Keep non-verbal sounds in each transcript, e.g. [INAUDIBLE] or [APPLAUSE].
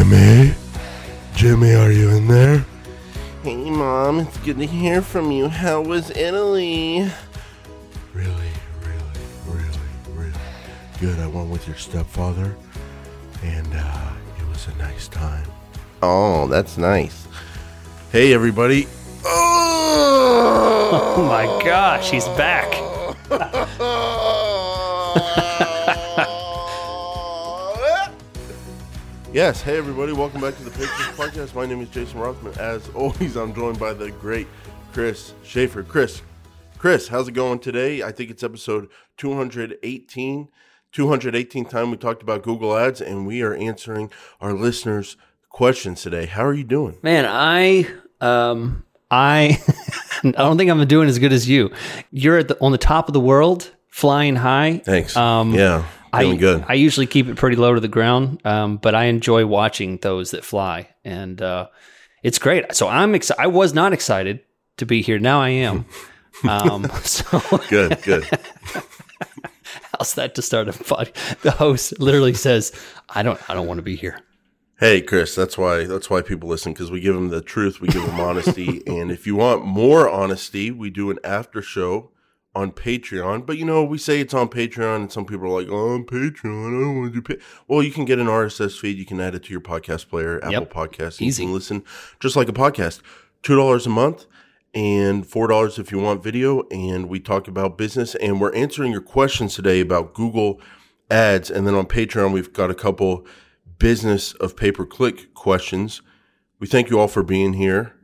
Jimmy? Jimmy, are you in there? Hey, Mom, it's good to hear from you. How was Italy? Really, really, really, really good. I went with your stepfather, and uh, it was a nice time. Oh, that's nice. Hey, everybody. Oh my gosh, he's back. [LAUGHS] yes, hey, everybody. Welcome back to the Paid Search Podcast. My name is Jason Rothman. As [LAUGHS] always, I'm joined by the great Chris Schaefer. Chris, Chris, how's it going today? I think it's episode 218. 218 time we talked about Google Ads, and we are answering our listeners' questions today. How are you doing? Man, I um I [LAUGHS] I don't think I'm doing as good as you. You're at the, on the top of the world, flying high. Thanks. Um, yeah, I, good. I usually keep it pretty low to the ground, um, but I enjoy watching those that fly, and uh, it's great. So I'm excited. I was not excited to be here. Now I am. [LAUGHS] um, so [LAUGHS] good, good. how's that to start a pod? The host literally says, "I don't, I don't want to be here." Hey, Chris, that's why that's why people listen because we give them the truth, we give them honesty, [LAUGHS] and if you want more honesty, we do an after show on Patreon. But you know, we say it's on Patreon, and some people are like, "Oh, on Patreon, I don't want to do pay." Well, you can get an RSS feed, you can add it to your podcast player, Apple Yep. Podcasts, and Easy. you can listen just like a podcast. Two dollars a month. And four dollars if you want video, and we talk about business, and we're answering your questions today about Google ads, and then on Patreon we've got a couple business of pay per click questions. We thank you all for being here.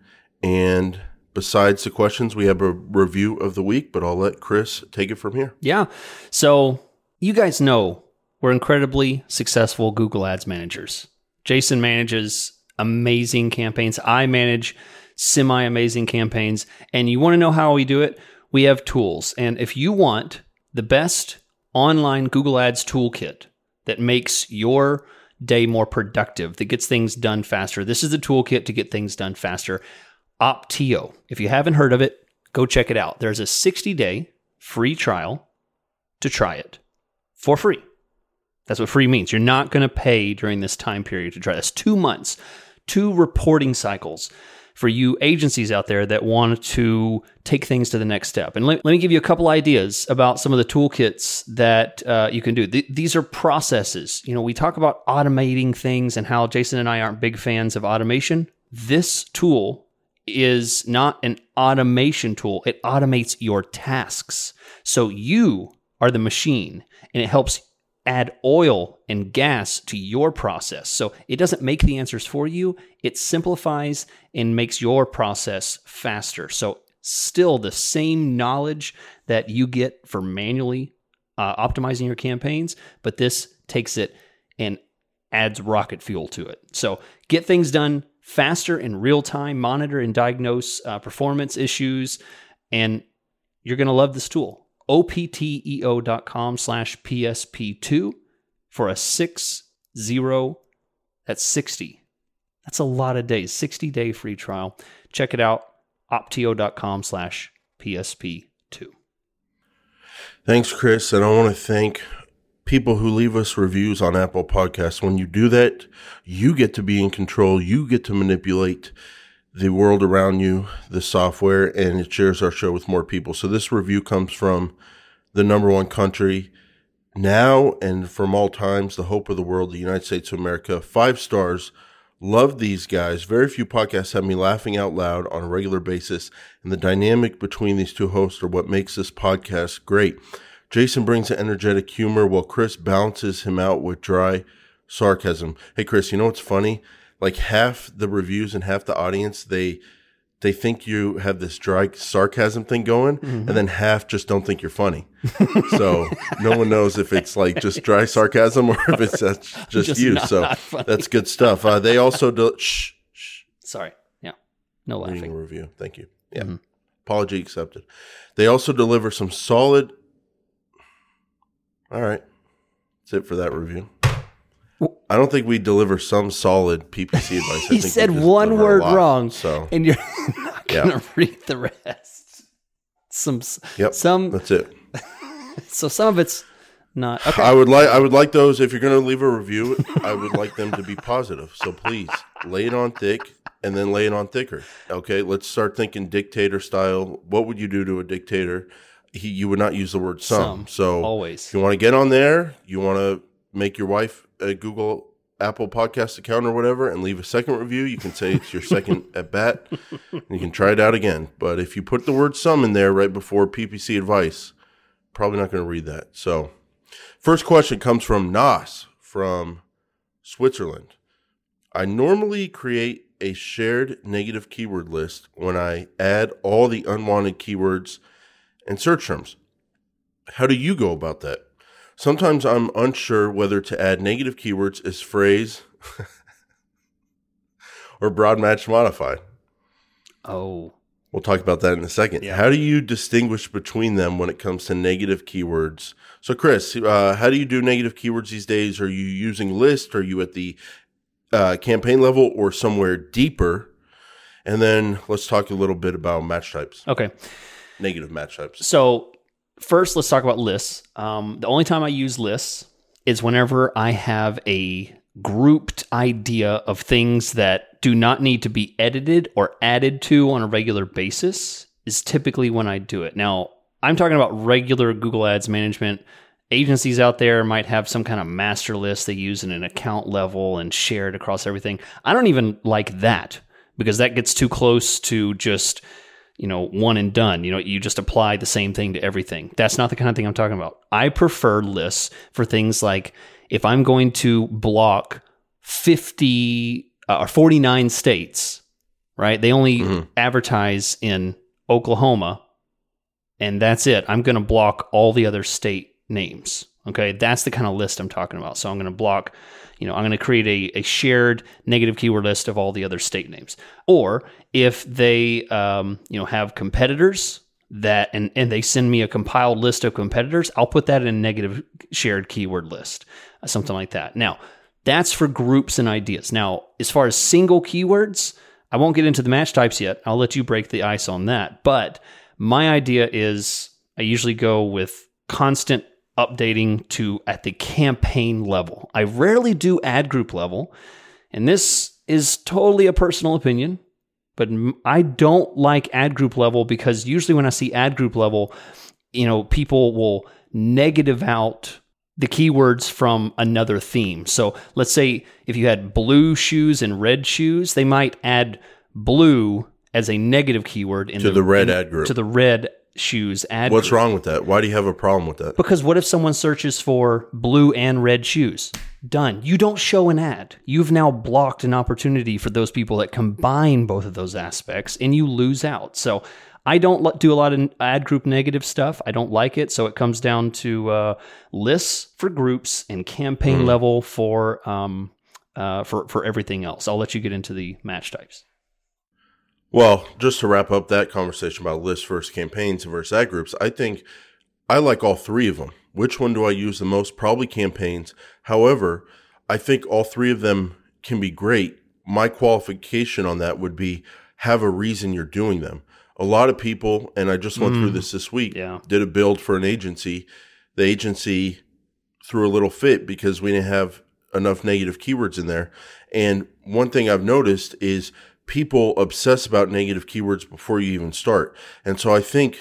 And besides the questions, we have a review of the week, but I'll let Chris take it from here. Yeah. So you guys know we're incredibly successful Google Ads managers. Jason manages amazing campaigns. I manage semi amazing campaigns. And you want to know how we do it? We have tools. And if you want the best online Google Ads toolkit that makes your day more productive, that gets things done faster, this is the toolkit to get things done faster. Opteo. If you haven't heard of it, go check it out. There's a 60 day free trial to try it for free. That's what free means. You're not going to pay during this time period to try this. Two months, two reporting cycles for you agencies out there that want to take things to the next step. And let, let me give you a couple ideas about some of the toolkits that uh, you can do. Th- these are processes. You know, we talk about automating things and how Jason and I aren't big fans of automation. This tool is not an automation tool. It automates your tasks. So you are the machine and it helps add oil and gas to your process. So it doesn't make the answers for you, it simplifies and makes your process faster. So still the same knowledge that you get for manually uh, optimizing your campaigns, but this takes it and adds rocket fuel to it. So get things done faster in real time, monitor and diagnose uh, performance issues, and you're going to love this tool. opteo.com slash PSP2 for a six zero, that's 60. That's a lot of days, 60 day free trial. Check it out, opteo.com slash PSP2. Thanks, Chris. And I want to thank people who leave us reviews on Apple Podcasts. When you do that, you get to be in control. You get to manipulate the world around you, the software, and it shares our show with more people. So this review comes from the number one country now and from all times, the hope of the world, the United States of America. Five stars. Love these guys. Very few podcasts have me laughing out loud on a regular basis, and the dynamic between these two hosts are what makes this podcast great. Jason brings an energetic humor while Chris balances him out with dry sarcasm. Hey Chris, you know what's funny? Like half the reviews and half the audience, they they think you have this dry sarcasm thing going, and then half just don't think you're funny. so no one knows if it's like just dry sarcasm or if it's that's [LAUGHS] just, Just you. not so that's good stuff. Uh, they also do. [LAUGHS] Shh, shh. Sorry. Yeah. No Reading laughing. review. Thank you. Yeah. Apology accepted. They also deliver some solid. All right. That's it for that review. I don't think we deliver some solid PPC [LAUGHS] advice. I He think we said one word lot. wrong. So, And you're [LAUGHS] not going to read the rest. Some, yep. some, that's it. [LAUGHS] so some of it's not okay. I would like I would like those if you're going to leave a review. I would like them to be positive. So please lay it on thick and then lay it on thicker. Okay, let's start thinking dictator style. What would you do to a dictator? He, you would not use the word some. Some, so always. if you want to get on there, you want to make your wife a Google Apple Podcast account or whatever, and leave a second review. You can say it's your [LAUGHS] second at bat. And you can try it out again. But if you put the word some in there right before PPC advice, probably not going to read that. So, first question comes from Nas from Switzerland. I normally create a shared negative keyword list when I add all the unwanted keywords and search terms. How do you go about that? Sometimes I'm unsure whether to add negative keywords as phrase [LAUGHS] or broad match modified. oh, We'll talk about that in a second. Yeah. How do you distinguish between them when it comes to negative keywords? So, Chris, uh, how do you do negative keywords these days? Are you using list? Are you at the uh, campaign level or somewhere deeper? And then let's talk a little bit about match types, okay. Negative match types. So first, let's talk about lists. Um, the only time I use lists is whenever I have a grouped idea of things that do not need to be edited or added to on a regular basis. Is typically when I do it. Now, I'm talking about regular Google Ads management. Agencies out there might have some kind of master list they use in an account level and share it across everything. I don't even like that because that gets too close to just you know, one and done. You know, you just apply the same thing to everything. That's not the kind of thing I'm talking about. I prefer lists for things like if I'm going to block 50 uh, or 49 states, right? They only Mhm. advertise in Oklahoma and that's it. I'm going to block all the other state names. Okay. That's the kind of list I'm talking about. So I'm going to block, you know, I'm going to create a, a shared negative keyword list of all the other state names. Or if they, um, you know, have competitors that, and, and they send me a compiled list of competitors, I'll put that in a negative shared keyword list, uh, something like that. Now, that's for groups and ideas. Now, as far as single keywords, I won't get into the match types yet. I'll let you break the ice on that. But my idea is I usually go with constant updating to at the campaign level. I rarely do ad group level, and this is totally a personal opinion, but I don't like ad group level because usually when I see ad group level, you know, people will negative out the keywords from another theme. So let's say if you had blue shoes and red shoes, they might add blue as a negative keyword in To the red in- ad group. To the red shoes ad What's wrong with that? Why do you have a problem with that? Because what if someone searches for blue and red shoes? Done. You don't show an ad. You've now blocked an opportunity for those people that combine both of those aspects and you lose out. So I don't do a lot of ad group negative stuff. I don't like it. So it comes down to uh, lists for groups and campaign level for, um, uh, for, for everything else. I'll let you get into the match types. Well, just to wrap up that conversation about lists versus campaigns versus ad groups, I think I like all three of them. Which one do I use the most? Probably campaigns. However, I think all three of them can be great. My qualification on that would be have a reason you're doing them. A lot of people, and I just went through mm. this this week, Yeah. did a build for an agency. The agency threw a little fit because we didn't have enough negative keywords in there. And one thing I've noticed is people obsess about negative keywords before you even start. And so I think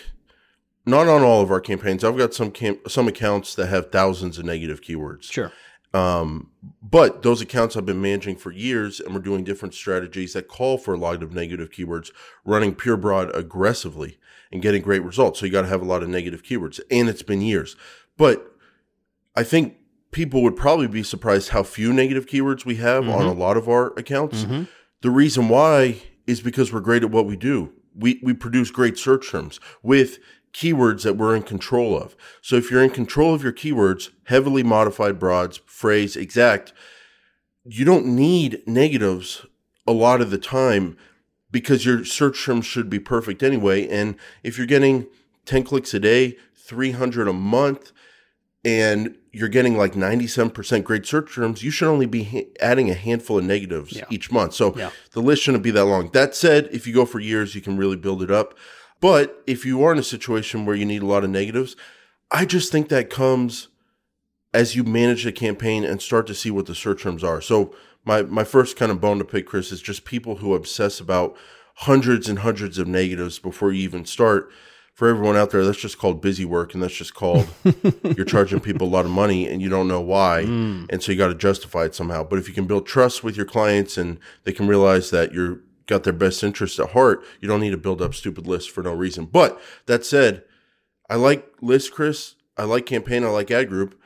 not on all of our campaigns. I've got some camp- some accounts that have thousands of negative keywords. Sure. Um, but those accounts I've been managing for years, and we're doing different strategies that call for a lot of negative keywords, running pure broad aggressively and getting great results. So you got to have a lot of negative keywords, and it's been years. But I think people would probably be surprised how few negative keywords we have on a lot of our accounts. The reason why is because we're great at what we do. We we produce great search terms with keywords that we're in control of. So if you're in control of your keywords, heavily modified broads, phrase, exact, you don't need negatives a lot of the time because your search terms should be perfect anyway. And if you're getting 10 clicks a day, 300 a month, and you're getting like 97% great search terms, you should only be ha- adding a handful of negatives Yeah. each month. So Yeah. the list shouldn't be that long. That said, if you go for years, you can really build it up. But if you are in a situation where you need a lot of negatives, I just think that comes as you manage the campaign and start to see what the search terms are. So my my first kind of bone to pick, Chris, is just people who obsess about hundreds and hundreds of negatives before you even start. For everyone out there, that's just called busy work, and that's just called [LAUGHS] you're charging people a lot of money and you don't know why, mm. and so you got to justify it somehow. But if you can build trust with your clients and they can realize that you're got their best interests at heart, you don't need to build up stupid lists for no reason. But that said, I like lists, Chris. I like campaign. I like ad group.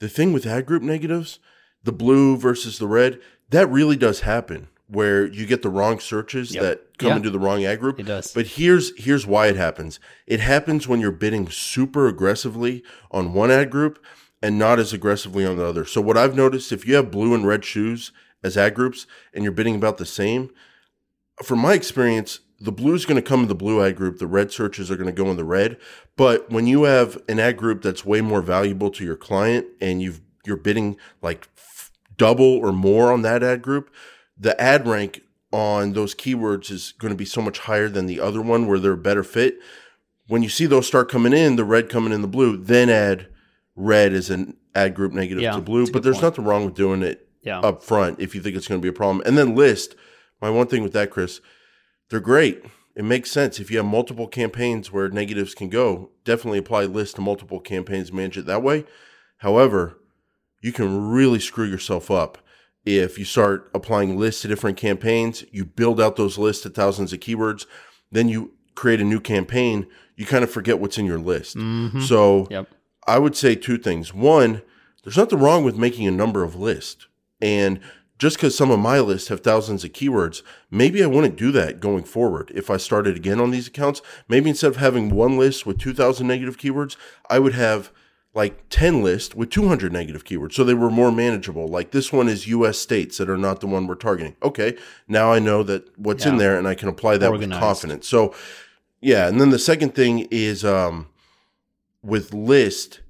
The thing with ad group negatives, the blue versus the red, that really does happen where you get the wrong searches Yep. that come Yeah. into the wrong ad group. It does. But here's here's why it happens. It happens when you're bidding super aggressively on one ad group and not as aggressively on the other. So what I've noticed if you have blue and red shoes as ad groups and you're bidding about the same, from my experience, the blue is going to come in the blue ad group, the red searches are going to go in the red. But when you have an ad group that's way more valuable to your client and you've you're bidding like f- double or more on that ad group, the ad rank on those keywords is going to be so much higher than the other one where they're a better fit. When you see those start coming in, the red coming in the blue, then add red as an ad group negative Yeah, to blue. But there's point. nothing wrong with doing it Yeah. up front if you think it's going to be a problem. And then list. My one thing with that, Chris, they're great. It makes sense if you have multiple campaigns where negatives can go. Definitely apply list to multiple campaigns, manage it that way. However, you can really screw yourself up if you start applying lists to different campaigns. You build out those lists to thousands of keywords, then you create a new campaign. You kind of forget what's in your list. Mhm. So Yep. I would say two things. One, there's nothing wrong with making a number of lists. And just because some of my lists have thousands of keywords, maybe I wouldn't do that going forward. If I started again on these accounts, maybe instead of having one list with 2,000 negative keywords, I would have like 10 list with 200 negative keywords. So they were more manageable. Like this one is US states that are not the one we're targeting. Okay. Now I know that what's in there and I can apply that Organized. with confidence. So yeah. And then the second thing is, um, with list,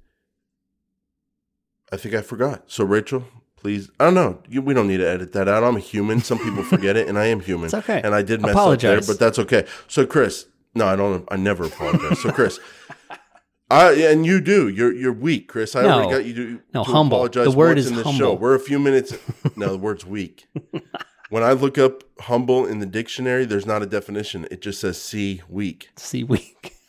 I think I forgot. So Rachel, please. I don't know. You, we don't need to edit that out. I'm a human. Some people [LAUGHS] forget it, and I am human. It's okay. And I did mess Apologize. up there, but that's okay. So Chris, no, I don't. I never apologize. So Chris, [LAUGHS] I and you do. You're you're weak, Chris. I No. already got you to, No, to humble. apologize. The word once is in this humble. show. We're a few minutes. [LAUGHS] no, the word's weak. When I look up humble in the dictionary, there's not a definition. It just says see weak. See weak. [LAUGHS]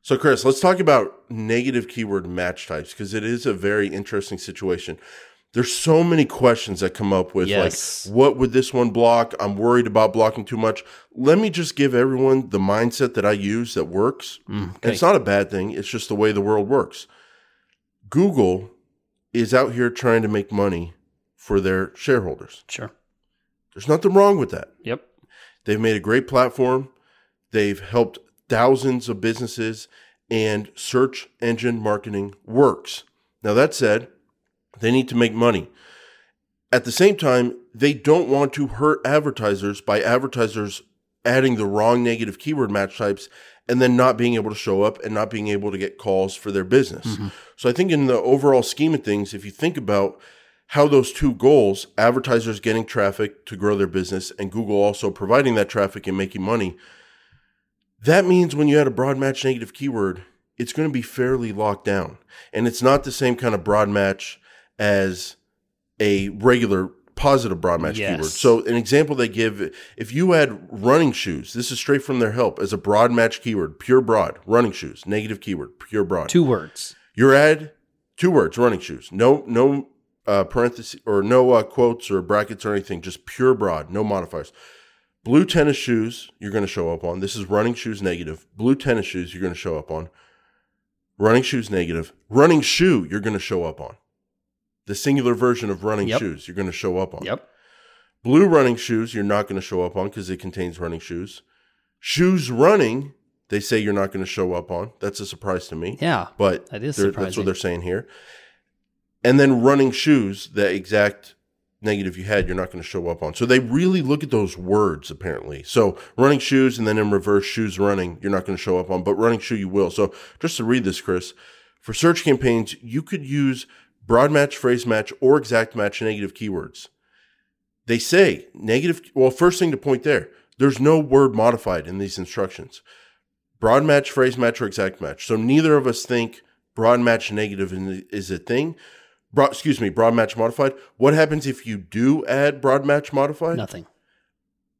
So, Chris, let's talk about negative keyword match types because it is a very interesting situation. There's so many questions that come up with Yes. like, what would this one block? I'm worried about blocking too much. Let me just give everyone the mindset that I use that works. Mm, And okay. it's not a bad thing, it's just the way the world works. Google is out here trying to make money for their shareholders. Sure. There's nothing wrong with that. Yep. They've made a great platform. They've helped thousands of businesses, and search engine marketing works. Now, that said, they need to make money. At the same time, they don't want to hurt advertisers by advertisers adding the wrong negative keyword match types and then not being able to show up and not being able to get calls for their business. Mm-hmm. So I think in the overall scheme of things, if you think about how those two goals, advertisers getting traffic to grow their business and Google also providing that traffic and making money, that means when you add a broad match negative keyword, it's going to be fairly locked down. And it's not the same kind of broad match as a regular positive broad match Yes. keyword. So an example they give, if you add running shoes, this is straight from their help as a broad match keyword, pure broad, running shoes, negative keyword, pure broad. Two words. Your ad, two words, running shoes. No, no uh, parentheses or no uh, quotes or brackets or anything. Just pure broad, no modifiers. Blue tennis shoes, you're going to show up on. This is running shoes negative. Blue tennis shoes, you're going to show up on. Running shoes negative. Running shoe, you're going to show up on. The singular version of running Yep. shoes, you're going to show up on. Yep. Blue running shoes, you're not going to show up on because it contains running shoes. Shoes running, they say you're not going to show up on. That's a surprise to me Yeah. but That is that's what they're saying here. And then running shoes, the exact negative you had, you're not going to show up on. So they really look at those words apparently. So running shoes and then in reverse shoes running, you're not going to show up on, but running shoe you will. So just to read this, Chris, for search campaigns, you could use broad match, phrase match, or exact match negative keywords. They say negative. Well, first thing to point there, there's no word modified in these instructions broad match, phrase match, or exact match. So neither of us think broad match negative is a thing. Broad, excuse me, broad match modified. What happens if you do add broad match modified? Nothing.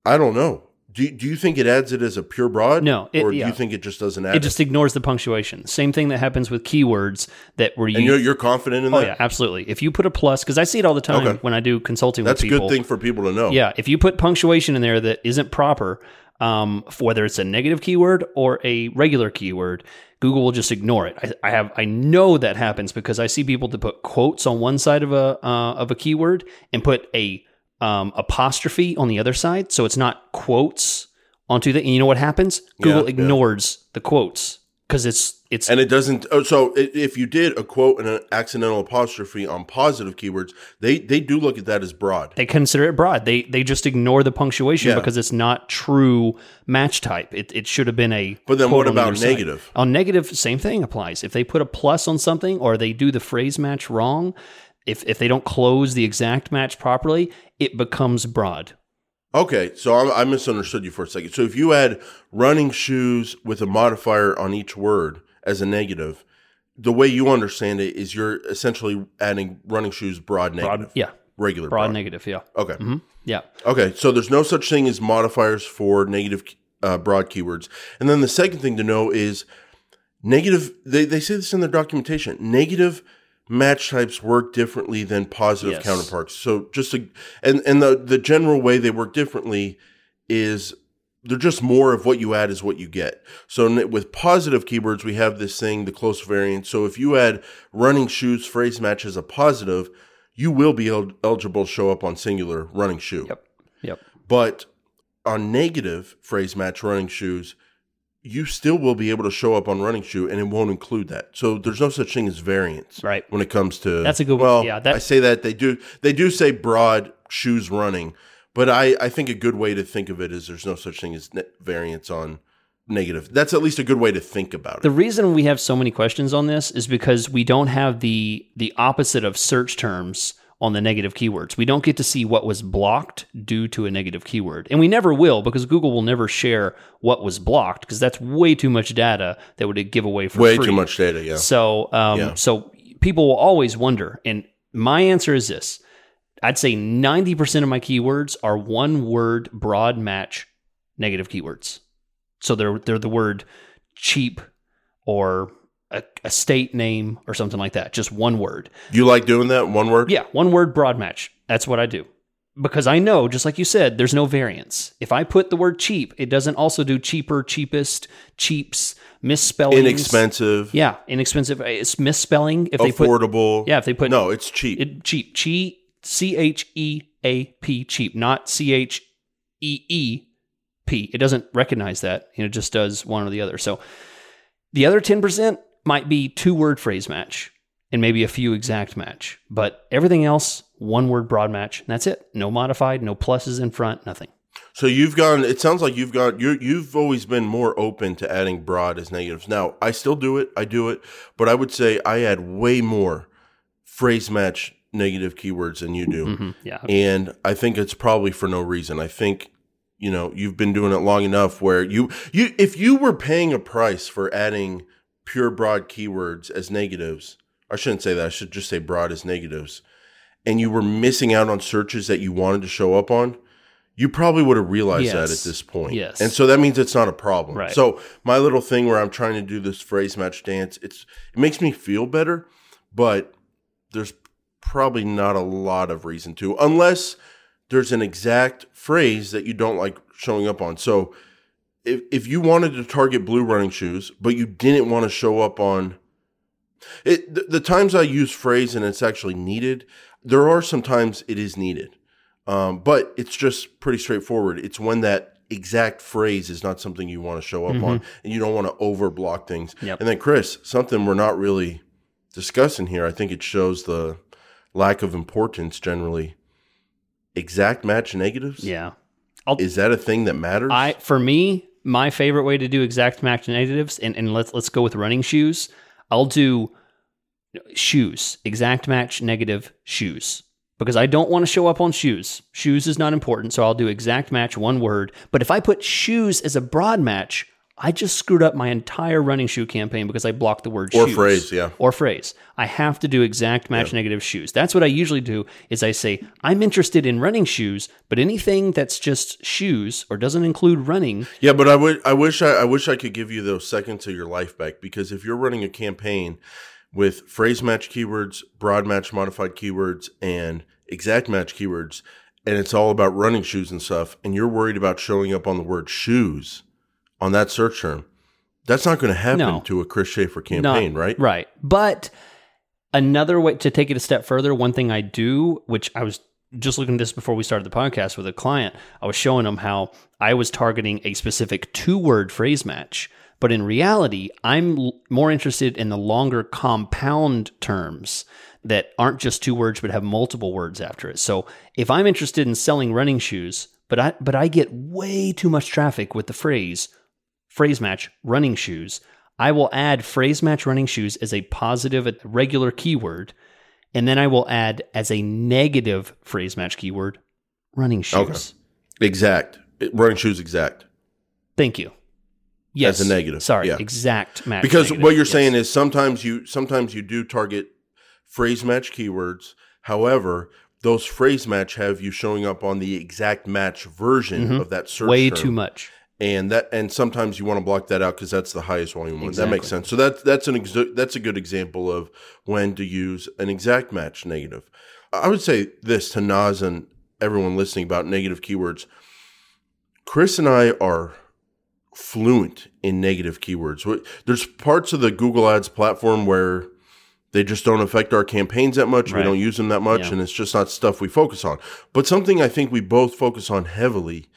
I don't know. Do, do you think it adds it as a pure broad? No, it- or do yeah. you think it just doesn't add It just ignores the punctuation. Same thing that happens with keywords that were And used. you're, you're confident in Oh that? yeah, absolutely. If you put a plus, because I see it all the time Okay. when I do consulting with people. That's a good thing for people to know. Yeah, if you put punctuation in there that isn't proper, um, whether it's a negative keyword or a regular keyword, Google will just ignore it. I, I have I know that happens because I see people to put quotes on one side of a uh, of a keyword and put a um, apostrophe on the other side, so it's not quotes onto the. And you know what happens? Google yeah. ignores the quotes because it's it's And it doesn't. Oh, so if you did a quote and an accidental apostrophe on positive keywords, they they do look at that as broad. they consider it broad. They they just ignore the punctuation Yeah. because it's not true match type. It, it should have been a. But then quote what on about side. negative? On negative, same thing applies. If they put a plus on something or they do the phrase match wrong, if if they don't close the exact match properly, it becomes broad. Okay, so I, I misunderstood you for a second. So if you add running shoes with a modifier on each word as a negative, the way you understand it is you're essentially adding running shoes broad negative, Broad, yeah, regular broad broad. negative, yeah, Okay, yeah. okay. So there's no such thing as modifiers for negative uh, broad keywords. And then the second thing to know is negative. They they say this in their documentation. Negative match types work differently than positive Yes. counterparts. So just to, and and the the general way they work differently is they're just more of what you add is what you get. So with positive keywords, we have this thing, the close variant. So if you add running shoes phrase match as a positive, you will be el- eligible to show up on singular running shoe. Yep, yep. But on negative phrase match running shoes, you still will be able to show up on running shoe and it won't include that. So there's no such thing as variance Right. when it comes to That's a good one. well, Yeah, that- I say that they do they do say broad shoes running, but I I think a good way to think of it is there's no such thing as variance on negative. That's at least a good way to think about it. The reason we have so many questions on this is because we don't have the the opposite of search terms on the negative keywords. We don't get to see what was blocked due to a negative keyword. And we never will because Google will never share what was blocked because that's way too much data that would give away for Way free. too much data, yeah. So, um, Yeah. so people will always wonder. And my answer is this: I'd say ninety percent of my keywords are one word broad match negative keywords. So they're they're the word cheap or a, a state name or something like that. Just one word. You like doing that one word? Yeah, one word broad match. That's what I do. Because I know, just like you said, there's no variance. If I put the word cheap, it doesn't also do cheaper, cheapest, cheaps, misspellings. Inexpensive, Yeah, inexpensive. It's misspelling. If they put affordable. yeah, if they put no, it's cheap. it cheap, chi, c h e a p cheap, not c h e e p. It doesn't recognize that. You know, it just does one or the other. So the other ten percent might be two word phrase match and maybe a few exact match, but everything else one word broad match. And that's it. No modified, no pluses in front, nothing. So you've gone. It sounds like you've gone. You you've always been more open to adding broad as negatives. Now I still do it. I do it, but I would say I add way more phrase match negative keywords than you do, Mhm. Yeah. and I think it's probably for no reason. I think you know you've been doing it long enough where you you if you were paying a price for adding pure broad keywords as negatives, I shouldn't say that. I should just say broad as negatives, and you were missing out on searches that you wanted to show up on you probably would have realized that at this point. Yes. And so that means it's not a problem. Right. So my little thing where I'm trying to do this phrase match dance, it's it makes me feel better, but there's probably not a lot of reason to unless there's an exact phrase that you don't like showing up on. So if if you wanted to target blue running shoes, but you didn't want to show up on it the, the times I use phrase and it's actually needed, there are some times it is needed. Um, but it's just pretty straightforward. It's when that exact phrase is not something you want to show up on and you don't want to overblock things. Yep. And then Chris, something we're not really discussing here, I think it shows the lack of importance generally. Exact match negatives? Yeah. Is that a thing that matters? I for me, my favorite way to do exact match negatives, and, and let's let's go with running shoes. I'll do shoes, exact match negative shoes. Because I don't want to show up on shoes. Shoes is not important, so I'll do exact match one word. But if I put shoes as a broad match, I just screwed up my entire running shoe campaign because I blocked the word shoes. Or shoes. phrase, yeah. Or phrase. I have to do exact match negative shoes. That's what I usually do is I say, I'm interested in running shoes, but anything that's just shoes or doesn't include running, Yeah, but I would. I wish. I, I wish I could give you those seconds of your life back because if you're running a campaign with phrase match keywords, broad match modified keywords, and exact match keywords, and it's all about running shoes and stuff, and you're worried about showing up on the word shoes on that search term, that's not going to happen No. to a Chris Schaefer Not- campaign, right? Right. But another way to take it a step further, one thing I do, which I was just looking at this before we started the podcast with a client, I was showing them how I was targeting a specific two word phrase match. But in reality, I'm l- more interested in the longer compound terms that aren't just two words but have multiple words after it. So if I'm interested in selling running shoes, but I but I get way too much traffic with the phrase phrase match running shoes, I will add phrase match running shoes as a positive regular keyword, and then I will add as a negative phrase match keyword running shoes. Exact. Running shoes exact. Thank you. Yes, As a negative, Sorry, yeah. exact match. because negative, what you're yes. saying is sometimes you sometimes you do target phrase match keywords however those phrase match have you showing up on the exact match version of that search Mm-hmm. way term. too much. And that and sometimes you want to block that out because that's the highest volume one that makes sense so that that's an exa- that's a good example of when to use an exact match negative i would say this to Nas and everyone listening about negative keywords chris and i are fluent in negative keywords. There's parts of the Google Ads platform where they just don't affect our campaigns that much. We don't use them that much, Yeah. and it's just not stuff we focus on. But something I think we both focus on heavily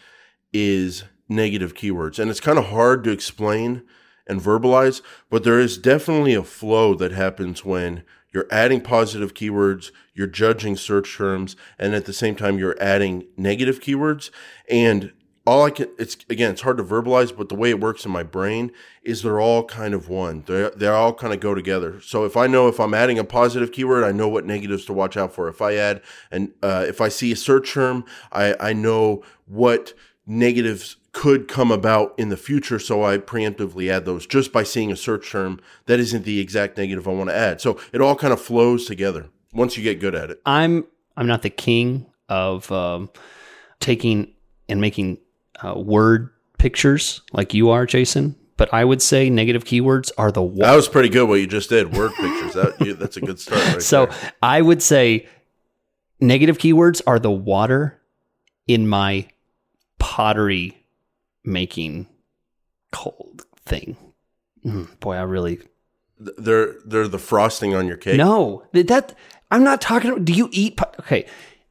is negative keywords. And it's kind of hard to explain and verbalize, but there is definitely a flow that happens when you're adding positive keywords, you're judging search terms, and at the same time you're adding negative keywords. And all I can it's again it's hard to verbalize, but the way it works in my brain is they're all kind of one. They they all kind of go together. So if I know if I'm adding a positive keyword, I know what negatives to watch out for. If I add and uh, if I see a search term, I I know what negatives could come about in the future. So I preemptively add those just by seeing a search term that isn't the exact negative I want to add. So it all kind of flows together once you get good at it. I'm I'm not the king of um, taking and making uh, word pictures like you are, Jason. But I would say negative keywords are the That was pretty good what you just did. Word pictures. That you, that's a good start. Right [LAUGHS] so there. I would say negative keywords are the water in my pottery making cold thing. Mm, boy, I really they're they're the frosting on your cake. no that, I'm not talking. Do you eat? Okay,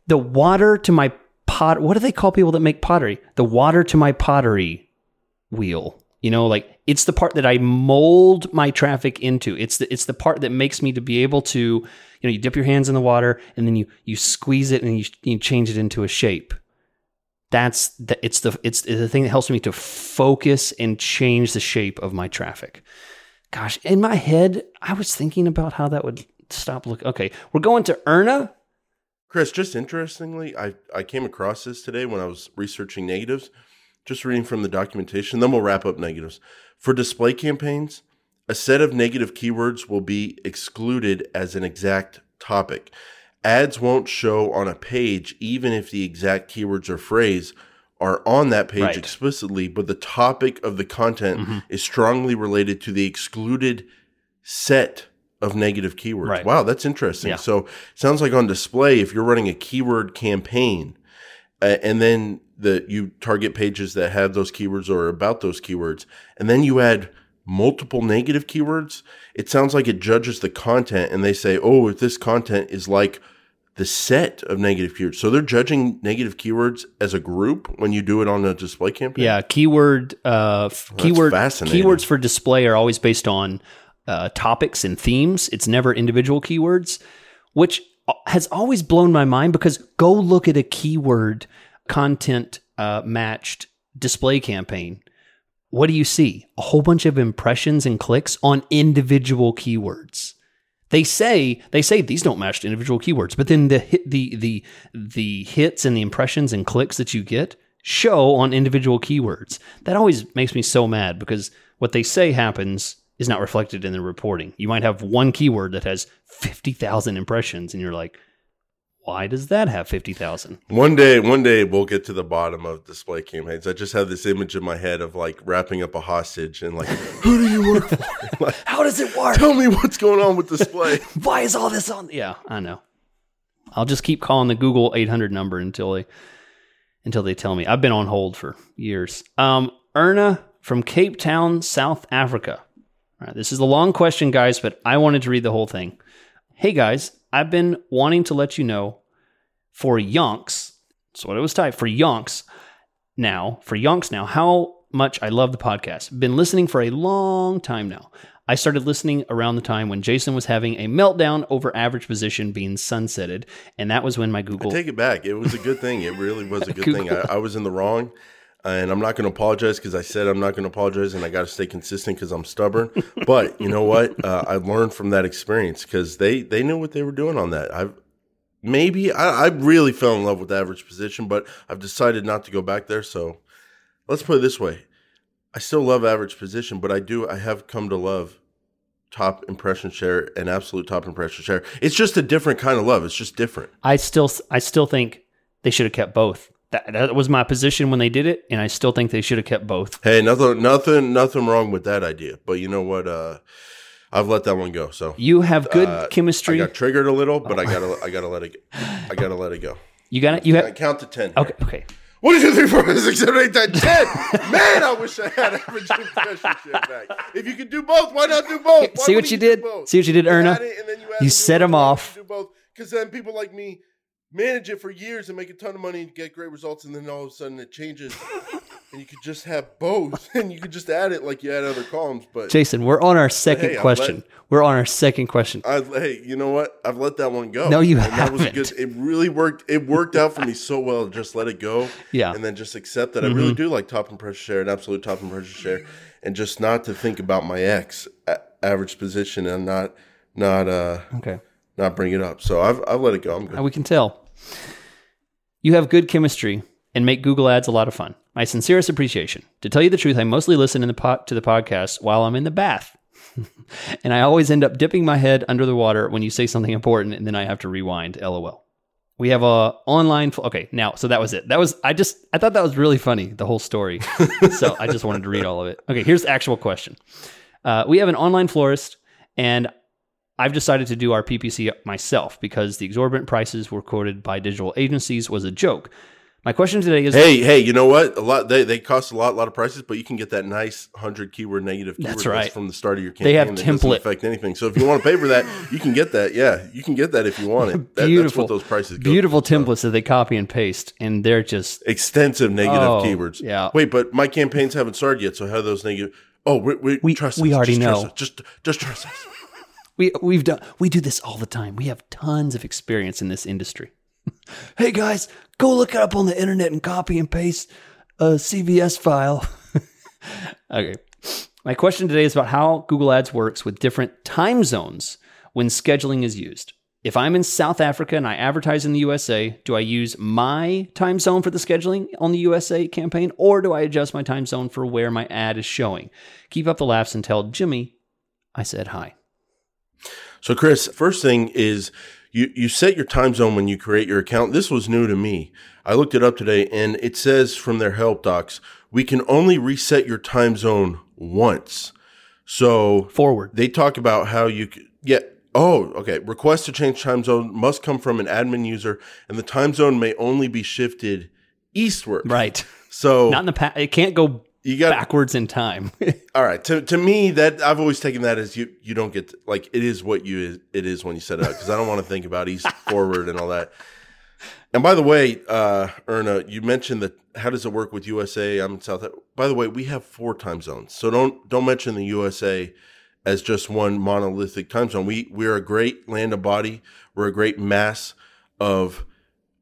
the water to my pot. What do they call people that make pottery? The water to my pottery wheel. You know, like it's the part that I mold my traffic into. It's the it's the part that makes me to be able to, you know, you dip your hands in the water and then you you squeeze it and you you change it into a shape. That's the it's the it's the thing that helps me to focus and change the shape of my traffic. Gosh, in my head, I was thinking about how that would stop look. Okay, we're going to Erna. Chris, just interestingly, I, I came across this today when I was researching negatives, just reading from the documentation. Then we'll wrap up negatives. For display campaigns, a set of negative keywords will be excluded as an exact topic. Ads won't show on a page even if the exact keywords or phrase are on that page Right. explicitly, but the topic of the content is strongly related to the excluded set of negative keywords. Right. Wow, that's interesting. Yeah. So sounds like on display, if you're running a keyword campaign, uh, and then the you target pages that have those keywords or about those keywords, and then you add multiple negative keywords, it sounds like it judges the content, and they say, oh, if this content is like the set of negative keywords, so they're judging negative keywords as a group when you do it on a display campaign. Yeah, keyword uh, f- keyword keywords for display are always based on uh, topics and themes. It's never individual keywords, which has always blown my mind because go look at a keyword content uh, matched display campaign. What do you see? A whole bunch of impressions and clicks on individual keywords. They say they say these don't match to individual keywords, but then the hit, the the the hits and the impressions and clicks that you get show on individual keywords. That always makes me so mad because what they say happens is not reflected in the reporting. You might have one keyword that has 50,000 impressions and you're like, why does that have 50,000? One day, one day we'll get to the bottom of display campaigns. I just have this image in my head of like wrapping up a hostage and like, [LAUGHS] who do you work for? [LAUGHS] like, [LAUGHS] How does it work? tell me what's going on with display. Why is all this on? Yeah, I know. I'll just keep calling the Google 800 number until they until they tell me. I've been on hold for years. Um, Erna from Cape Town, South Africa. All right, this is a long question, guys, but I wanted to read the whole thing. Hey guys, I've been wanting to let you know for yonks. That's what it was typed for yonks. Now, for yonks now, how much I love the podcast. Been listening for a long time now. I started listening around the time when Jason was having a meltdown over average position being sunsetted, and that was when my Google Take it back. It was a good thing. It really was a [LAUGHS] good Google. thing. I, I was in the wrong, and I'm not going to apologize because I said I'm not going to apologize, and I got to stay consistent because I'm stubborn. [LAUGHS] but you know what? Uh, I learned from that experience because they they knew what they were doing on that. I've maybe I, I really fell in love with average position, but I've decided not to go back there. So let's put it this way: I still love average position, but I do I have come to love top impression share and absolute top impression share. It's just a different kind of love. It's just different. I still I still think they should have kept both. That, that was my position when they did it, and I still think they should have kept both. Hey, nothing, nothing, nothing wrong with that idea. But you know what? Uh, I've let that one go. So You have good uh, I chemistry. got triggered a little, but I gotta, I gotta let it, I gotta let it go. you gotta, You I have count to ten. okay. Okay. One, two, three, four, five, six, seven, eight, nine, ten. Man, I wish I had average impression share back. If you could do both, why not do both? Why See what wouldn't you did? See what you did, Erna? it and then you You set new 'em one, why off. don't you Do both because then people like me manage it for years and make a ton of money and get great results, and then all of a sudden it changes, [LAUGHS] and you could just have both, [LAUGHS] and you could just add it like you add other columns. But Jason, we're on our second Hey, question. letting- we're on our second question. I, hey, you know what? I've let that one go. No, you and That was haven't. good. It really worked. It worked out for me so well to just let it go. Yeah. and then just accept that I Mm-hmm. really do like top impression share and absolute top impression share, and just not to think about my ex a- average position and not not uh Okay. not bring it up. So I've I've let it go. I'm good. We can tell. You have good chemistry and make Google Ads a lot of fun. My sincerest appreciation. To tell you the truth, I mostly listen in the po- to the podcast while I'm in the bath. [LAUGHS] and I always end up dipping my head under the water when you say something important and then I have to rewind. LOL. We have a online fl- okay, now so that was it. That was I just I thought that was really funny, the whole story. [LAUGHS] so I just wanted to read all of it. Okay, here's the actual question. Uh, we have an online florist and I've decided to do our PPC myself because the exorbitant prices were quoted by digital agencies was a joke. My question today is Hey, hey, you know what? A lot they, they cost a lot, a lot of prices, but you can get that nice hundred keyword negative keyword That's right. from the start of your campaign. They have that doesn't template. affect anything. So if you want to pay for that, you can get that. Yeah, you can get that if you want it. That, That's beautiful what those prices go. beautiful templates that they copy and paste and they're just extensive negative Oh, keywords. yeah. Wait, but my campaigns haven't started yet, so how are those negative? Oh, we, we, We- trust we us. already just trust know. us. Just just trust us. We we've done we do this all the time. We have tons of experience in this industry. [LAUGHS] hey guys, go look it up on the internet and copy and paste a CVS file. [LAUGHS] okay. My question today is about how Google Ads works with different time zones when scheduling is used. If I'm in South Africa and I advertise in the USA, do I use my time zone for the scheduling on the USA campaign or do I adjust my time zone for where my ad is showing? Keep up the laughs and tell Jimmy I said hi. So, Chris, first thing is you, you set your time zone when you create your account. This was new to me. I looked it up today and it says from their help docs, we can only reset your time zone once. So Forward. they talk about how you yeah oh okay request to change time zone must come from an admin user and the time zone may only be shifted eastward Right. so Not in the past. It can't go you got backwards in time. [LAUGHS] all right. To, to me that i've always taken that as you you don't get to, like it is what you is, it is when you set it up because i don't want to think about east [LAUGHS] forward and all that. And by the way uh erna you mentioned that how does it work with usa i'm in south by the way we have four time zones. So don't don't mention the usa as just one monolithic time zone. We we're a great land of body. We're a great mass of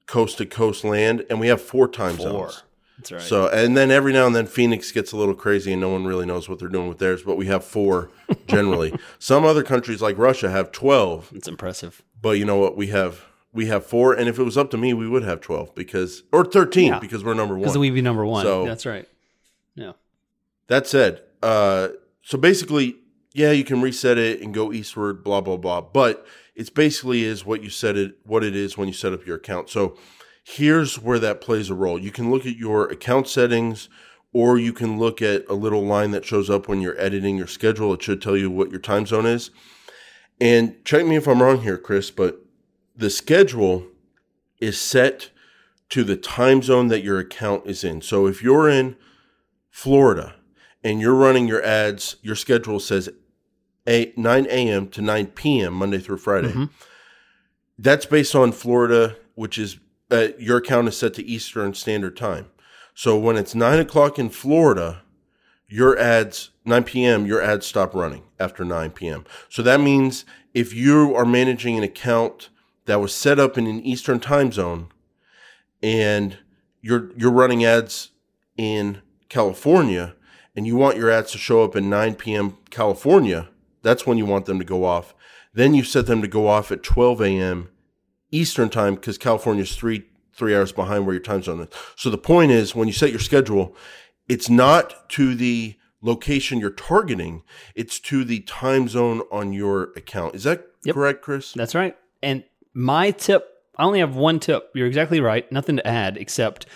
coast to coast land and we have four time Four. zones That's right. so, and then every now and then Phoenix gets a little crazy and no one really knows what they're doing with theirs, but we have four [LAUGHS] generally. Some other countries like Russia have 12, it's impressive. but you know what? We have we have four, and if it was up to me, we would have twelve because or thirteen Yeah. because we're number one. Because we'd be number one. So- That's right. Yeah. That said, uh, so basically, yeah, you can reset it and go eastward, blah blah blah. But it's basically is what you set it, what it is when you set up your account. So here's where that plays a role. You can look at your account settings, or you can look at a little line that shows up when you're editing your schedule. It should tell you what your time zone is. And check me if I'm wrong here, Chris, but the schedule is set to the time zone that your account is in. So if you're in Florida and you're running your ads, your schedule says a 9 a.m. to 9 p.m. Monday through Friday. Mhm. That's based on Florida, which is uh, your account is set to Eastern Standard Time. So when it's nine o'clock in Florida, your ads 9 p.m. your ads stop running after 9 p.m. So that means if you are managing an account that was set up in an Eastern time zone and you're you're running ads in California and you want your ads to show up at 9 p.m. California, that's when you want them to go off. Then you set them to go off at 12 a.m. Eastern time because California's three three hours behind where your time zone is. So the point is, when you set your schedule, it's not to the location you're targeting; it's to the time zone on your account. Is that Yep. correct, Chris? That's right. And my tip, I only have one tip. You're exactly right. Nothing to add except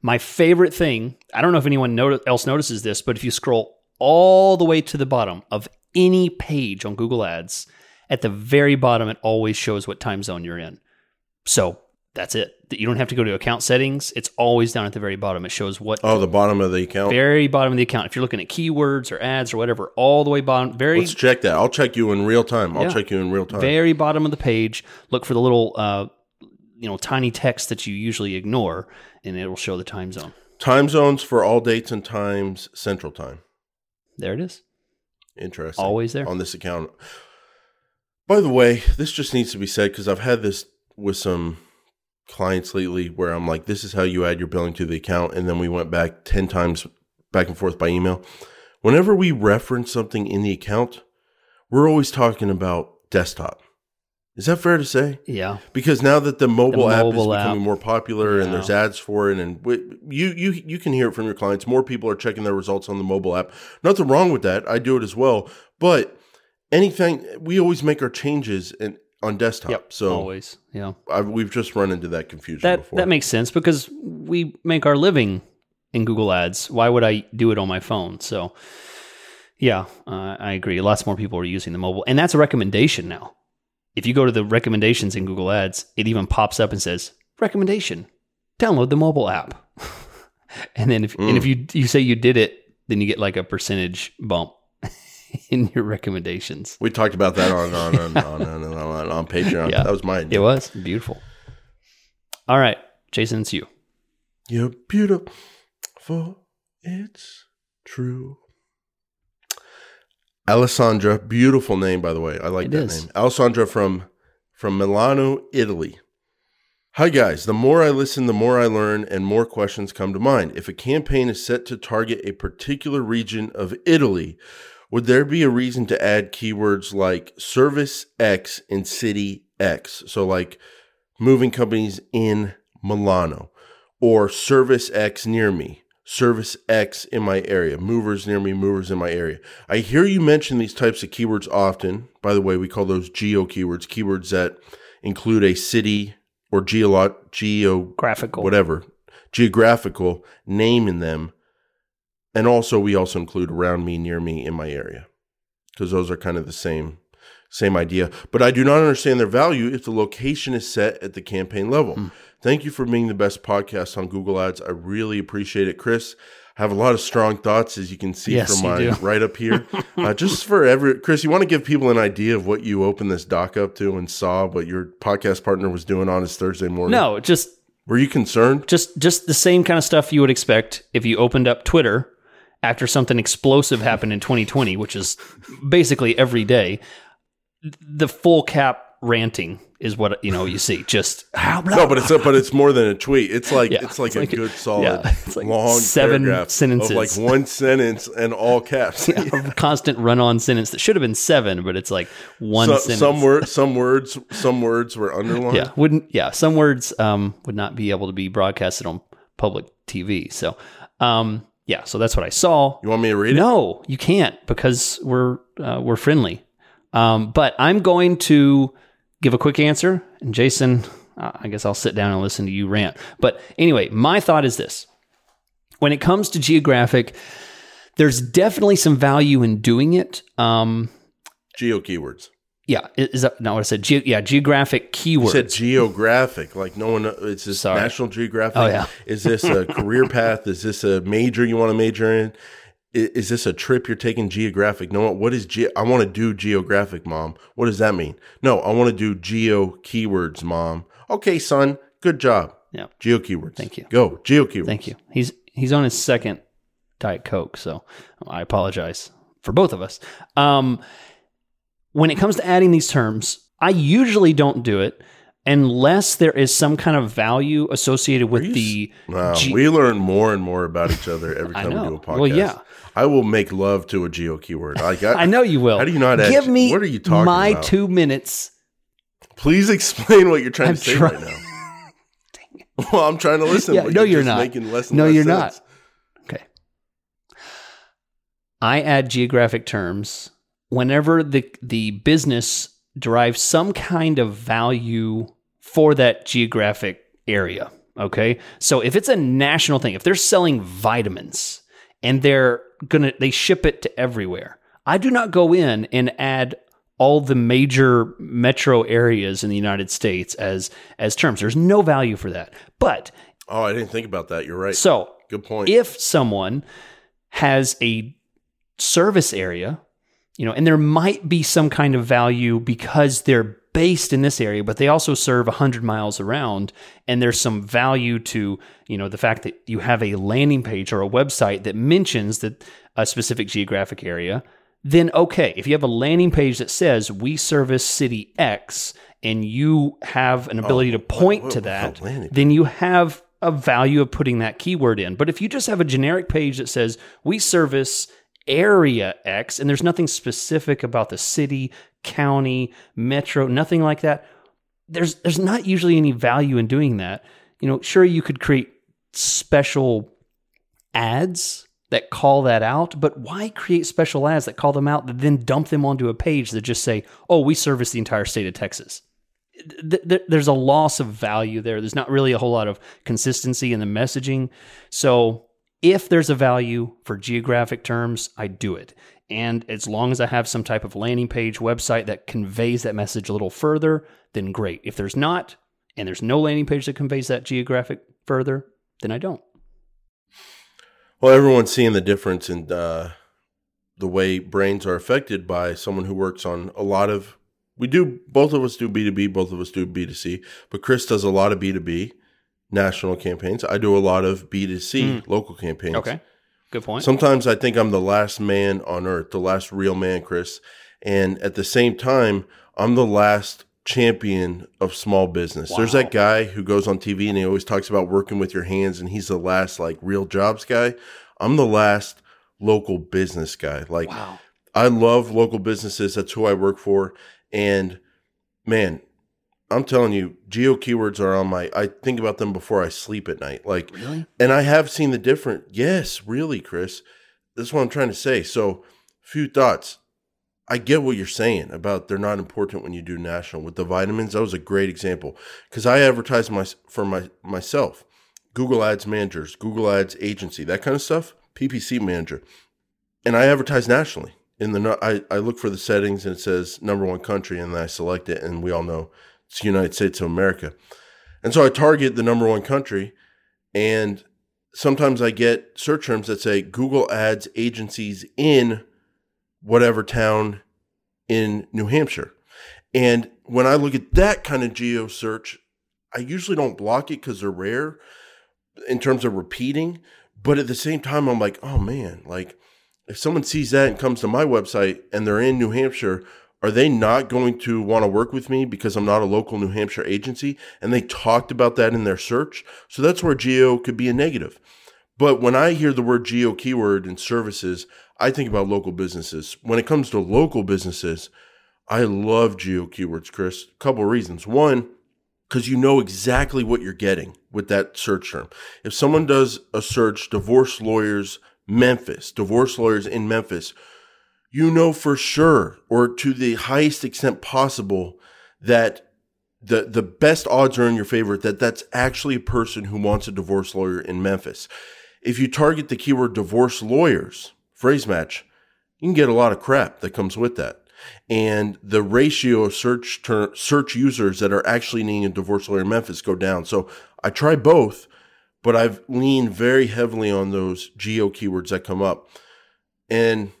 my favorite thing. I don't know if anyone else notices this, but if you scroll all the way to the bottom of any page on Google Ads, at the very bottom, it always shows what time zone you're in. So that's it. You don't have to go to account settings. It's always down at the very bottom. It shows what Oh, the bottom of the account. very bottom of the account. If you're looking at keywords or ads or whatever, all the way bottom, very Let's check that. I'll check you in real time. I'll Yeah. check you in real time. very bottom of the page. Look for the little, uh, you know, tiny text that you usually ignore, and it will show the time zone. Time zones for all dates and times, Central Time. There it is. Interesting. Always there. on this account. By the way, this just needs to be said because I've had this with some clients lately where I'm like, this is how you add your billing to the account. And then we went back 10 times back and forth by email. Whenever we reference something in the account, we're always talking about desktop. Is that fair to say? Yeah. Because now that the mobile, app is mobile becoming app. more popular and there's ads for it, and w- you you you can hear it from your clients. More people are checking their results on the mobile app. Nothing wrong with that. I do it as well. But anything, we always make our changes in, on desktop. Yep. So always. Yeah. I've, we've just run into that confusion That before. that makes sense because we make our living in Google Ads. Why would I do it on my phone? So, yeah, uh, I agree. Lots more people are using the mobile, and that's a recommendation now. If you go to the recommendations in Google Ads, it even pops up and says recommendation: download the mobile app. [LAUGHS] and then if and if you you say you did it, then you get like a percentage bump [LAUGHS] in your recommendations. we talked about that on on on, on, on, on, on, on Patreon. Yeah. That was my It was beautiful. All right, Jason, it's you. You're beautiful. It's true. Alessandra, beautiful name by the way. I like It that is. name. Alessandra from from Milano, Italy. Hi guys, the more I listen, the more I learn and more questions come to mind. If a campaign is set to target a particular region of Italy, would there be a reason to add keywords like service X in city X? So like moving companies in Milano or service X near me, service X in my area, movers near me, movers in my area. I hear you mention these types of keywords often. By the way, we call those geo keywords, keywords that include a city or geolo- geo Graphical. whatever geographical name in them. And also we also include around me, near me, in my area. Because those are kind of the same same idea. But I do not understand their value if the location is set at the campaign level. Hmm. Thank you for being the best podcast on Google Ads. I really appreciate it, Chris. I have a lot of strong thoughts, as you can see Yes, from my right up here. [LAUGHS] uh, just for every Chris, you want to give people an idea of what you opened this doc up to and saw what your podcast partner was doing on his Thursday morning. No, just were you concerned? just just the same kind of stuff you would expect if you opened up Twitter after something explosive happened in 2020, which is basically every day. The full cap ranting is what you know you see. Just [LAUGHS] no, but it's a, but it's more than a tweet. It's like Yeah, it's like it's a like- good solid yeah, it's like long seven sentences. of like [LAUGHS] one sentence and all caps. a [LAUGHS] constant run-on sentence that should have been seven, but it's like one So- sentence. some words, some words, some words were underlined. yeah, wouldn't yeah, some words um would not be able to be broadcasted on public TV. So, um yeah, so that's what I saw. You want me to read it? No, you can't because we're uh, we're friendly. Um, but I'm going to give a quick answer, and Jason, uh, I guess I'll sit down and listen to you rant. But anyway, my thought is this: when it comes to geographic, there's definitely some value in doing it. Um, Geo keywords. Yeah, is that not what I said? Ge- yeah, geographic keywords. You said geographic, like no one. Is this Sorry. National Geographic? Oh, yeah. Is this a [LAUGHS] career path? Is this a major you want to major in? I- Is this a trip you're taking geographic? No, what is ge? I want to do geographic, mom. What does that mean? No, I want to do geo keywords, mom. Okay, son, good job. Yeah. Geo keywords. Thank you. Go geo keywords. Thank you. He's he's on his second diet coke, so I apologize for both of us. Um, when it comes to adding these terms, I usually don't do it unless there is some kind of value associated with the. Wow, Ge- we learn more and more about each other every [LAUGHS] time we do a podcast. Well, yeah. I will make love to a geo keyword. Like, I, [LAUGHS] I know you will. How do you not add- give me? what are you talking my about? two minutes? Please explain what you're trying I'm to say trying- right now. [LAUGHS] Well, I'm trying to listen. Yeah, no, you're just not. Making less No, less you're sense. not. Okay. I add geographic terms whenever the the business derives some kind of value for that geographic area. Okay. So if it's a national thing, if they're selling vitamins and they're gonna they ship it to everywhere, I do not go in and add all the major metro areas in the United States as as terms. There's no value for that. But Oh, I didn't think about that. You're right. so Good point. if someone has a service area, you know, and there might be some kind of value because they're based in this area, but they also serve 100 miles around, and there's some value to, you know, the fact that you have a landing page or a website that mentions that a specific geographic area, then okay, if you have a landing page that says we service city X and you have an ability to point whoa, to that, then you have a value of putting that keyword in. But if you just have a generic page that says we service area X and there's nothing specific about the city, county, metro, nothing like that, there's there's not usually any value in doing that. You know, sure you could create special ads that call that out, but why create special ads that call them out that then dump them onto a page that just say, "Oh, we service the entire state of Texas." th- th- there's a loss of value there. There's not really a whole lot of consistency in the messaging. So if there's a value for geographic terms, I do it. And as long as I have some type of landing page website that conveys that message a little further, then great. If there's not, and there's no landing page that conveys that geographic further, then I don't. well, everyone's seeing the difference in uh, the way brains are affected by someone who works on a lot of. We do both of us do B two B, both of us do B two C, but Chris does a lot of B two B national campaigns. I do a lot of B two C hmm. local campaigns. Okay. Good point. Sometimes I think I'm the last man on earth, the last real man, Chris. And at the same time, I'm the last champion of small business. There's that guy who goes on TV and he always talks about working with your hands and he's the last like real jobs guy. I'm the last local business guy. Like wow. I love local businesses. That's who I work for. And man, I'm telling you, geo keywords are on my I think about them before I sleep at night. Like Really? and I have seen the different. Yes, really, Chris. That's what I'm trying to say. So, few thoughts. I get what you're saying about they're not important when you do national with the vitamins. That was a great example because I advertise my for my myself, Google Ads managers, Google Ads agency, that kind of stuff, PPC manager, and I advertise nationally. In the I I look for the settings and it says number one country and then I select it and we all know it's the United States of America, and so I target the number one country and sometimes I get search terms that say Google Ads agencies in whatever town in New Hampshire. And when I look at that kind of geo search, I usually don't block it because they're rare in terms of repeating. But at the same time, I'm like, oh man, like if someone sees that and comes to my website and they're in New Hampshire, are they not going to want to work with me because I'm not a local New Hampshire agency? And they talked about that in their search. So that's where geo could be a negative. But when I hear the word geo keyword and services, I think about local businesses. When it comes to local businesses, I love geo keywords, Chris. A couple of reasons. One, because you know exactly what you're getting with that search term. If someone does a search, divorce lawyers Memphis, divorce lawyers in Memphis, you know for sure or to the highest extent possible that the the best odds are in your favor that that's actually a person who wants a divorce lawyer in Memphis. If you target the keyword divorce lawyers, phrase match, you can get a lot of crap that comes with that. And the ratio of search ter- search users that are actually needing a divorce lawyer in Memphis go down. So I try both, but I've leaned very heavily on those geo keywords that come up. And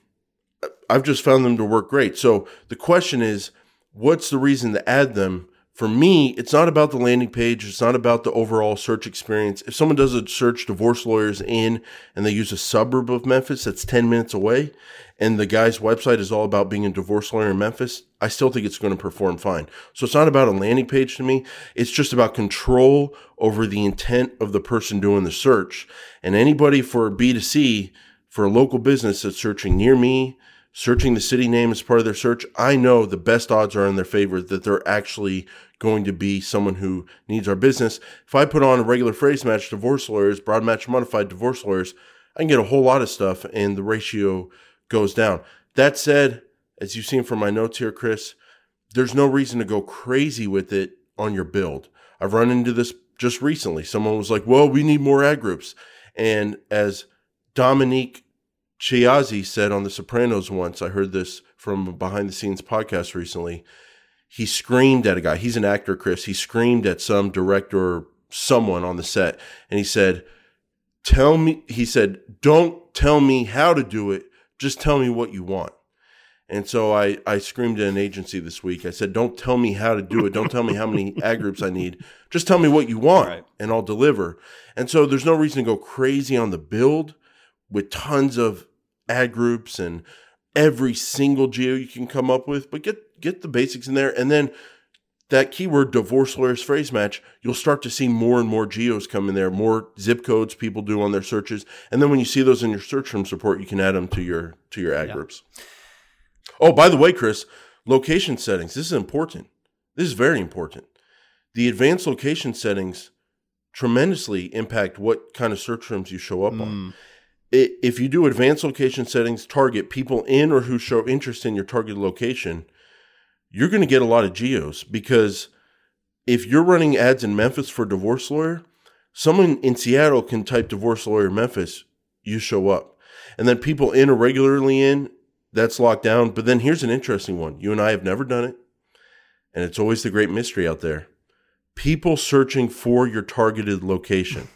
I've just found them to work great. So the question is, what's the reason to add them? For me, it's not about the landing page. It's not about the overall search experience. If someone does a search divorce lawyers in and they use a suburb of Memphis that's 10 minutes away and the guy's website is all about being a divorce lawyer in Memphis, I still think it's going to perform fine. So it's not about a landing page to me. It's just about control over the intent of the person doing the search. And anybody for B2C, for a local business that's searching near me, searching the city name as part of their search, I know the best odds are in their favor that they're actually going to be someone who needs our business. If I put on a regular phrase match, divorce lawyers, broad match modified divorce lawyers, I can get a whole lot of stuff and the ratio goes down. That said, as you've seen from my notes here, Chris, there's no reason to go crazy with it on your build. I've run into this just recently. Someone was like, well, we need more ad groups. And as Dominique Chiazzi said on The Sopranos once, I heard this from a behind the scenes podcast recently. He screamed at a guy. He's an actor, Chris. He screamed at some director or someone on the set. And he said, Tell me, he said, don't tell me how to do it. Just tell me what you want. And so I, I screamed at an agency this week. I said, don't tell me how to do it. Don't tell me how many [LAUGHS] ad groups I need. Just tell me what you want right. and I'll deliver. And so there's no reason to go crazy on the build with tons of ad groups and every single geo you can come up with, but get get the basics in there. And then that keyword divorce lawyers phrase match, you'll start to see more and more geos come in there, more zip codes people do on their searches. And then when you see those in your search term support, you can add them to your to your ad yeah. groups. Oh, by the way, Chris, location settings. This is important. This is very important. The advanced location settings tremendously impact what kind of search terms you show up mm. on if you do advanced location settings, target people in or who show interest in your target location, you're going to get a lot of geos because if you're running ads in Memphis for divorce lawyer, someone in Seattle can type divorce lawyer Memphis, you show up. And then people in or regularly in, that's locked down. But then here's an interesting one. You and I have never done it. And it's always the great mystery out there. People searching for your targeted location.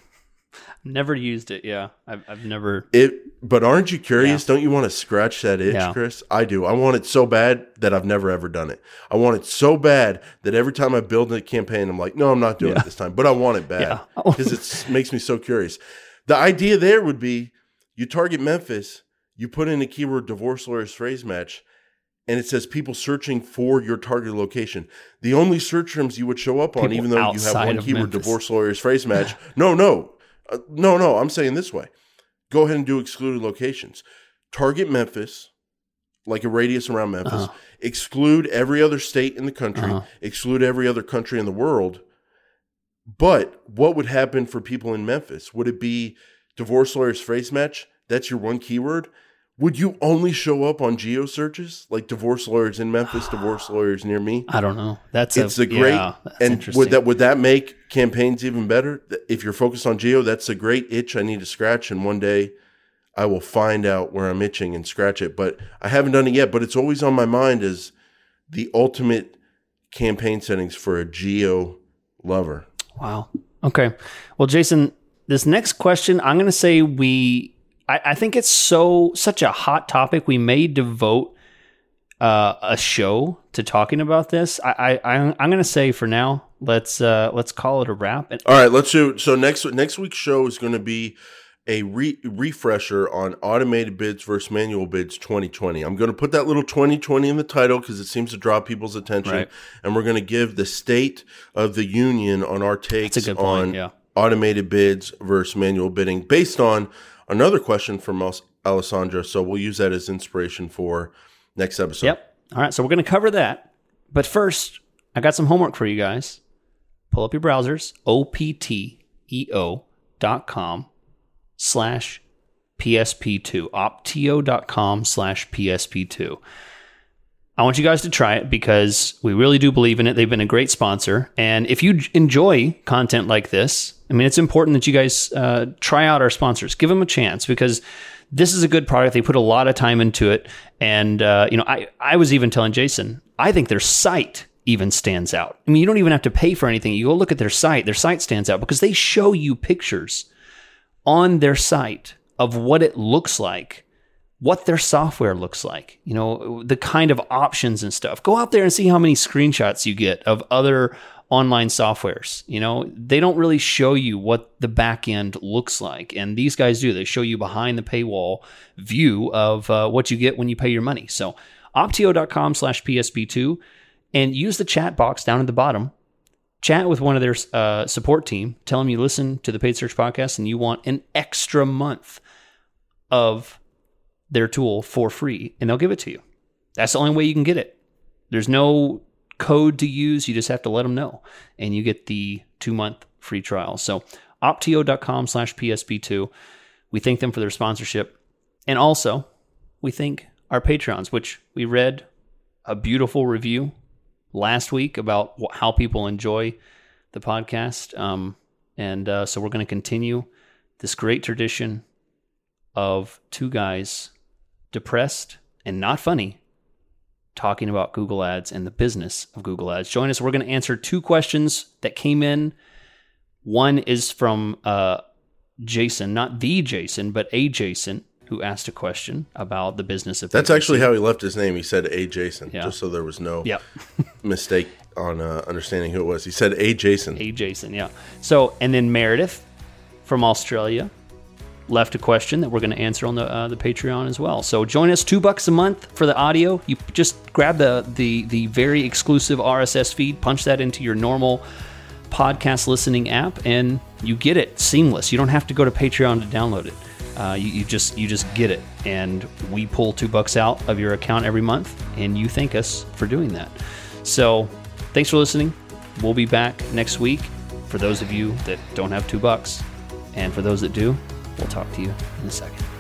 Never used it. Yeah, I've, I've never. It, but aren't you curious? Yeah. Don't you want to scratch that itch, yeah. Chris? I do. I want it so bad that I've never ever done it. I want it so bad that every time I build a campaign, I'm like, no, I'm not doing yeah. it this time. But I want it [LAUGHS] bad because [LAUGHS] it makes me so curious. The idea there would be you target Memphis, you put in a keyword divorce lawyers phrase match, and it says people searching for your target location. The only search terms you would show up on, people even though you have one keyword Memphis. divorce lawyers phrase [LAUGHS] match, no, no, uh, no, no, I'm saying this way. Go ahead and do excluded locations. Target Memphis, like a radius around Memphis. Uh-huh. Exclude every other state in the country. Uh-huh. Exclude every other country in the world. But what would happen for people in Memphis? Would it be divorce lawyers phrase match? That's your one keyword would you only show up on geo searches like divorce lawyers in Memphis, divorce [SIGHS] lawyers near me? I don't know. That's it's a, a great yeah, and would that would that make campaigns even better? If you're focused on geo, that's a great itch I need to scratch, and one day I will find out where I'm itching and scratch it. But I haven't done it yet. But it's always on my mind as the ultimate campaign settings for a geo lover. Wow. Okay. Well, Jason, this next question, I'm going to say we I, I think it's so such a hot topic. We may devote uh, a show to talking about this. I, I I'm, I'm going to say for now, let's uh, let's call it a wrap. And- All right, let's do. So next next week's show is going to be a re- refresher on automated bids versus manual bids 2020. I'm going to put that little 2020 in the title because it seems to draw people's attention. Right. And we're going to give the state of the union on our takes That's a good point, on yeah. automated bids versus manual bidding based on another question from Alessandra. So we'll use that as inspiration for next episode. Yep. All right. So we're going to cover that. But first, I got some homework for you guys. Pull up your browsers, opteo.com slash PSP2, opteo.com slash PSP2. I want you guys to try it because we really do believe in it. They've been a great sponsor. And if you enjoy content like this, I mean, it's important that you guys uh, try out our sponsors. Give them a chance because this is a good product. They put a lot of time into it. And, uh, you know, I, I was even telling Jason, I think their site even stands out. I mean, you don't even have to pay for anything. You go look at their site, their site stands out because they show you pictures on their site of what it looks like what their software looks like, you know, the kind of options and stuff. Go out there and see how many screenshots you get of other online softwares. You know, they don't really show you what the back end looks like. And these guys do. They show you behind the paywall view of uh, what you get when you pay your money. So opteo.com slash PSP2 and use the chat box down at the bottom. Chat with one of their uh, support team. Tell them you listen to the Paid Search podcast and you want an extra month of their tool for free and they'll give it to you. That's the only way you can get it. There's no code to use. You just have to let them know and you get the two month free trial. So opteo.com slash PSP2. We thank them for their sponsorship. And also we thank our Patreons, which we read a beautiful review last week about how people enjoy the podcast. Um, and uh, so we're going to continue this great tradition of two guys depressed and not funny talking about Google Ads and the business of Google Ads. Join us. We're going to answer two questions that came in. One is from uh, Jason, not the Jason, but a Jason who asked a question about the business of That's actually how he left his name. He said A. Jason, Yeah. just so there was no Yep. [LAUGHS] mistake on uh, understanding who it was. He said A. Jason. A Jason, yeah. So, and then Meredith from Australia left a question that we're going to answer on the uh, the Patreon as well. So join us two bucks a month for the audio. You just grab the the the very exclusive RSS feed, punch that into your normal podcast listening app, and you get it seamless. You don't have to go to Patreon to download it. Uh, you, you just you just get it, and we pull two bucks out of your account every month, and you thank us for doing that. So, thanks for listening. We'll be back next week. For those of you that don't have two bucks, and for those that do, we'll talk to you in a second.